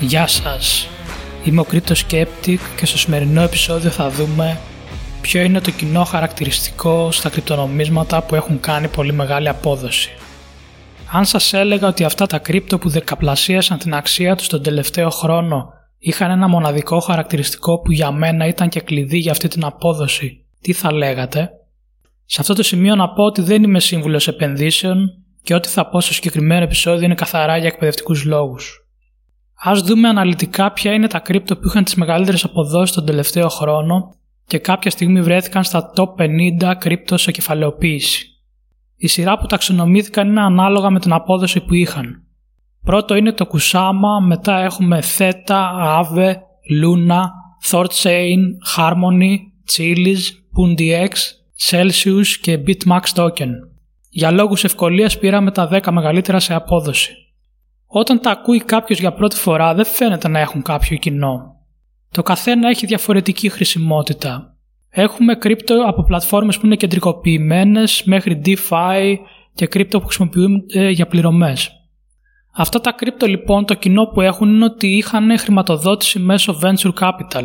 Γεια σας, είμαι ο Κρήτος Skeptic και στο σημερινό επεισόδιο θα δούμε ποιο είναι το κοινό χαρακτηριστικό στα κρυπτονομίσματα που έχουν κάνει πολύ μεγάλη απόδοση. Αν σας έλεγα ότι αυτά τα κρύπτο που δεκαπλασίασαν την αξία τους τον τελευταίο χρόνο είχαν ένα μοναδικό χαρακτηριστικό που για μένα ήταν και κλειδί για αυτή την απόδοση, τι θα λέγατε; Σε αυτό το σημείο να πω ότι δεν είμαι σύμβουλος επενδύσεων και ό,τι θα πω στο συγκεκριμένο επεισόδιο είναι καθαρά για εκπαιδευτικούς λόγους. Ας δούμε αναλυτικά ποια είναι τα κρύπτο που είχαν τις μεγαλύτερες αποδόσεις τον τελευταίο χρόνο και κάποια στιγμή βρέθηκαν στα top 50 κρύπτο σε κεφαλαιοποίηση. Η σειρά που ταξινομήθηκαν είναι ανάλογα με την απόδοση που είχαν. Πρώτο είναι το Kusama, μετά έχουμε Theta, Aave, Luna, ThorChain, Harmony, Chiliz, PundiX, Celsius και Bitmax Token. Για λόγους ευκολίας πήραμε τα 10 μεγαλύτερα σε απόδοση. Όταν τα ακούει κάποιος για πρώτη φορά δεν φαίνεται να έχουν κάποιο κοινό. Το καθένα έχει διαφορετική χρησιμότητα. Έχουμε κρύπτο από πλατφόρμες που είναι κεντρικοποιημένες μέχρι DeFi και κρύπτο που χρησιμοποιούνται για πληρωμές. Αυτά τα κρύπτο λοιπόν το κοινό που έχουν είναι ότι είχαν χρηματοδότηση μέσω venture capital.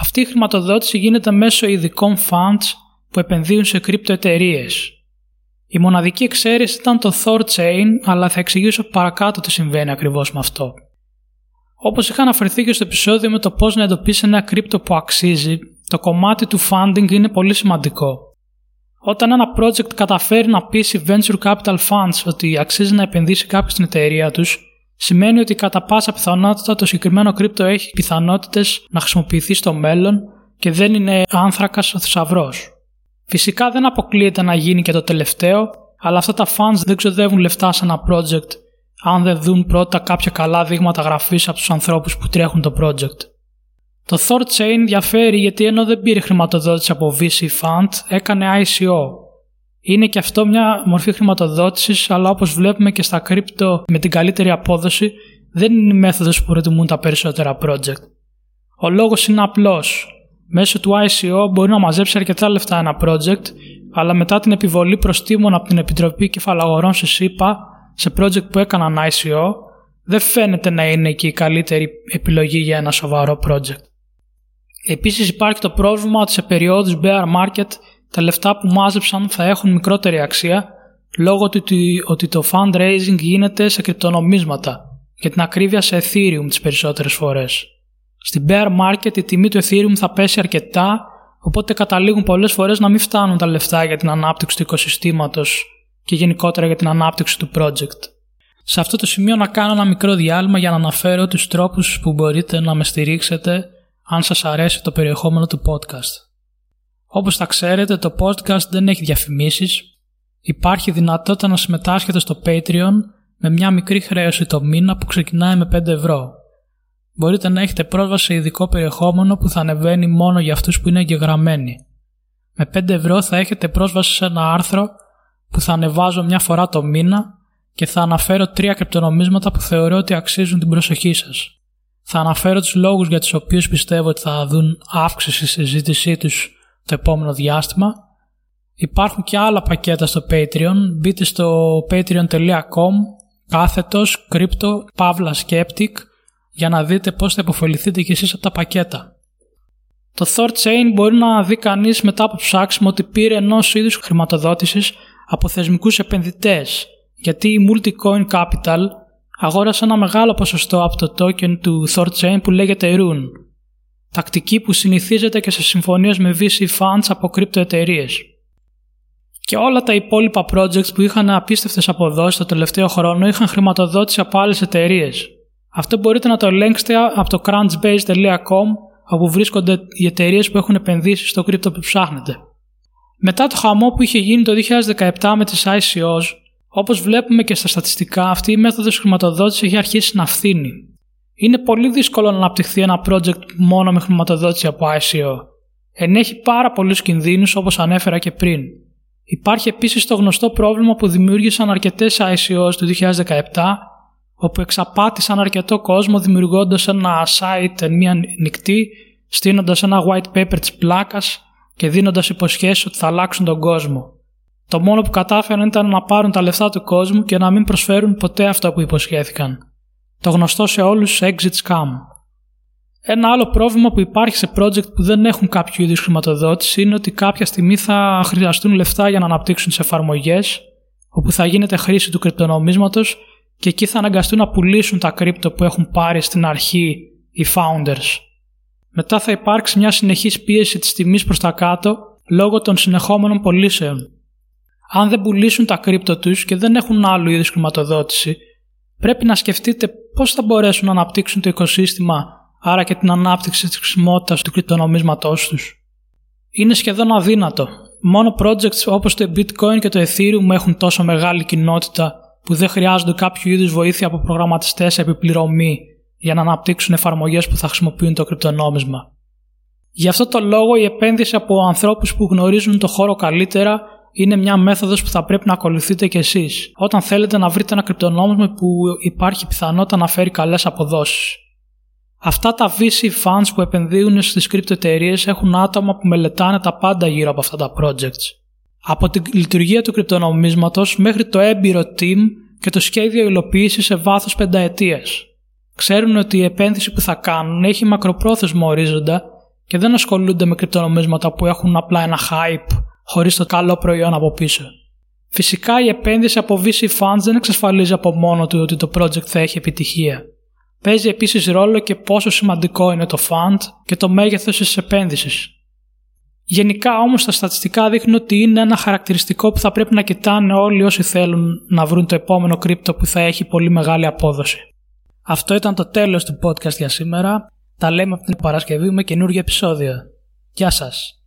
Αυτή η χρηματοδότηση γίνεται μέσω ειδικών funds που επενδύουν σε κρύπτο εταιρείες. Η μοναδική εξαίρεση ήταν το Thorchain, αλλά θα εξηγήσω παρακάτω τι συμβαίνει ακριβώς με αυτό. Όπως είχα αναφερθεί και στο επεισόδιο με το πώς να εντοπίσει ένα κρύπτο που αξίζει, το κομμάτι του funding είναι πολύ σημαντικό. Όταν ένα project καταφέρει να πείσει venture capital funds ότι αξίζει να επενδύσει κάποιος στην εταιρεία τους, σημαίνει ότι κατά πάσα πιθανότητα το συγκεκριμένο κρύπτο έχει πιθανότητες να χρησιμοποιηθεί στο μέλλον και δεν είναι άνθρακας ο θησαυρός. Φυσικά δεν αποκλείεται να γίνει και το τελευταίο, αλλά αυτά τα fans δεν ξοδεύουν λεφτά σε ένα project αν δεν δουν πρώτα κάποια καλά δείγματα γραφής από τους ανθρώπους που τρέχουν το project. Το Thorchain διαφέρει γιατί ενώ δεν πήρε χρηματοδότηση από VC Fund, έκανε ICO. Είναι και αυτό μια μορφή χρηματοδότησης, αλλά όπως βλέπουμε και στα crypto με την καλύτερη απόδοση, δεν είναι η μέθοδος που προτιμούν τα περισσότερα project. Ο λόγος είναι απλός. Μέσω του ICO μπορεί να μαζέψει αρκετά λεφτά ένα project, αλλά μετά την επιβολή προστήμων από την Επιτροπή Κεφαλαγορών σε ΣΥΠΑ σε project που έκαναν ICO, δεν φαίνεται να είναι και η καλύτερη επιλογή για ένα σοβαρό project. Επίσης υπάρχει το πρόβλημα ότι σε περιόδους bear market τα λεφτά που μάζεψαν θα έχουν μικρότερη αξία λόγω του ότι το fundraising γίνεται σε κρυπτονομίσματα και την ακρίβεια σε Ethereum τις περισσότερες φορές. Στην bear market η τιμή του Ethereum θα πέσει αρκετά, οπότε καταλήγουν πολλές φορές να μην φτάνουν τα λεφτά για την ανάπτυξη του οικοσυστήματος και γενικότερα για την ανάπτυξη του project. Σε αυτό το σημείο να κάνω ένα μικρό διάλειμμα για να αναφέρω τους τρόπους που μπορείτε να με στηρίξετε αν σας αρέσει το περιεχόμενο του podcast. Όπως θα ξέρετε το podcast δεν έχει διαφημίσεις, υπάρχει δυνατότητα να συμμετάσχετε στο Patreon με μια μικρή χρέωση το μήνα που ξεκινάει με 5 ευρώ μπορείτε να έχετε πρόσβαση σε ειδικό περιεχόμενο που θα ανεβαίνει μόνο για αυτούς που είναι εγγεγραμμένοι. Με 5 ευρώ θα έχετε πρόσβαση σε ένα άρθρο που θα ανεβάζω μια φορά το μήνα και θα αναφέρω τρία κρυπτονομίσματα που θεωρώ ότι αξίζουν την προσοχή σας. Θα αναφέρω τους λόγους για τους οποίους πιστεύω ότι θα δουν αύξηση στη συζήτησή τους το επόμενο διάστημα. Υπάρχουν και άλλα πακέτα στο Patreon. Μπείτε στο patreon.com κάθετος crypto pavla skeptic για να δείτε πώς θα υποφεληθείτε κι εσείς από τα πακέτα. Το Thorchain μπορεί να δει κανείς μετά από ψάξιμο ότι πήρε ενός είδους χρηματοδότησης από θεσμικούς επενδυτές, γιατί η Multicoin Capital αγόρασε ένα μεγάλο ποσοστό από το token του Thorchain που λέγεται Rune. Τακτική που συνηθίζεται και σε συμφωνίες με VC funds από κρύπτο εταιρείες. Και όλα τα υπόλοιπα projects που είχαν απίστευτες αποδόσεις το τελευταίο χρόνο είχαν χρηματοδότηση από άλλες εταιρείες, αυτό μπορείτε να το ελέγξετε από το crunchbase.com όπου βρίσκονται οι εταιρείες που έχουν επενδύσει στο κρύπτο που ψάχνετε. Μετά το χαμό που είχε γίνει το 2017 με τις ICOs, όπως βλέπουμε και στα στατιστικά, αυτή η μέθοδος χρηματοδότησης έχει αρχίσει να φθήνει. Είναι πολύ δύσκολο να αναπτυχθεί ένα project μόνο με χρηματοδότηση από ICO. Ενέχει πάρα πολλούς κινδύνους όπως ανέφερα και πριν. Υπάρχει επίσης το γνωστό πρόβλημα που δημιούργησαν αρκετές ICOs του 2017 όπου εξαπάτησαν αρκετό κόσμο δημιουργώντας ένα site μία νυχτή, στείνοντας ένα white paper της πλάκας και δίνοντας υποσχέσεις ότι θα αλλάξουν τον κόσμο. Το μόνο που κατάφεραν ήταν να πάρουν τα λεφτά του κόσμου και να μην προσφέρουν ποτέ αυτό που υποσχέθηκαν. το γνωστό σε όλους exit scam. Ένα άλλο πρόβλημα που υπάρχει σε project που δεν έχουν κάποιο είδους χρηματοδότηση είναι ότι κάποια στιγμή θα χρειαστούν λεφτά για να αναπτύξουν τις εφαρμογές, όπου θα γίνεται χρήση του κρυπτονομίσματος και εκεί θα αναγκαστούν να πουλήσουν τα κρύπτο που έχουν πάρει στην αρχή οι founders. Μετά θα υπάρξει μια συνεχής πίεση της τιμής προς τα κάτω λόγω των συνεχόμενων πωλήσεων. Αν δεν πουλήσουν τα κρύπτο τους και δεν έχουν άλλου είδους χρηματοδότηση, πρέπει να σκεφτείτε πώς θα μπορέσουν να αναπτύξουν το οικοσύστημα, άρα και την ανάπτυξη της χρησιμότητας του κρυπτονομίσματός τους. Είναι σχεδόν αδύνατο. Μόνο projects όπως το Bitcoin και το Ethereum έχουν τόσο μεγάλη κοινότητα που δεν χρειάζονται κάποιο είδους βοήθεια από προγραμματιστές επιπληρωμή για να αναπτύξουν εφαρμογές που θα χρησιμοποιούν το κρυπτονόμισμα. Γι' αυτό το λόγο η επένδυση από ανθρώπους που γνωρίζουν το χώρο καλύτερα είναι μια μέθοδος που θα πρέπει να ακολουθείτε κι εσείς όταν θέλετε να βρείτε ένα κρυπτονόμισμα που υπάρχει πιθανότητα να φέρει καλές αποδόσεις. Αυτά τα VC funds που επενδύουν στις κρυπτοεταιρείες έχουν άτομα που μελετάνε τα πάντα γύρω από αυτά τα projects. Από τη λειτουργία του κρυπτονομίσματος μέχρι το έμπειρο team και το σχέδιο υλοποίησης σε βάθος πενταετίας. Ξέρουν ότι η επένδυση που θα κάνουν έχει μακροπρόθεσμο ορίζοντα και δεν ασχολούνται με κρυπτονομίσματα που έχουν απλά ένα hype χωρίς το καλό προϊόν από πίσω. Φυσικά η επένδυση από VC funds δεν εξασφαλίζει από μόνο του ότι το project θα έχει επιτυχία. Παίζει επίσης ρόλο και πόσο σημαντικό είναι το fund και το μέγεθος της επένδυσης. Γενικά όμως τα στατιστικά δείχνουν ότι είναι ένα χαρακτηριστικό που θα πρέπει να κοιτάνε όλοι όσοι θέλουν να βρουν το επόμενο κρύπτο που θα έχει πολύ μεγάλη απόδοση. Αυτό ήταν το τέλος του podcast για σήμερα. Τα λέμε από την Παρασκευή με καινούργιο επεισόδιο. Γεια σας!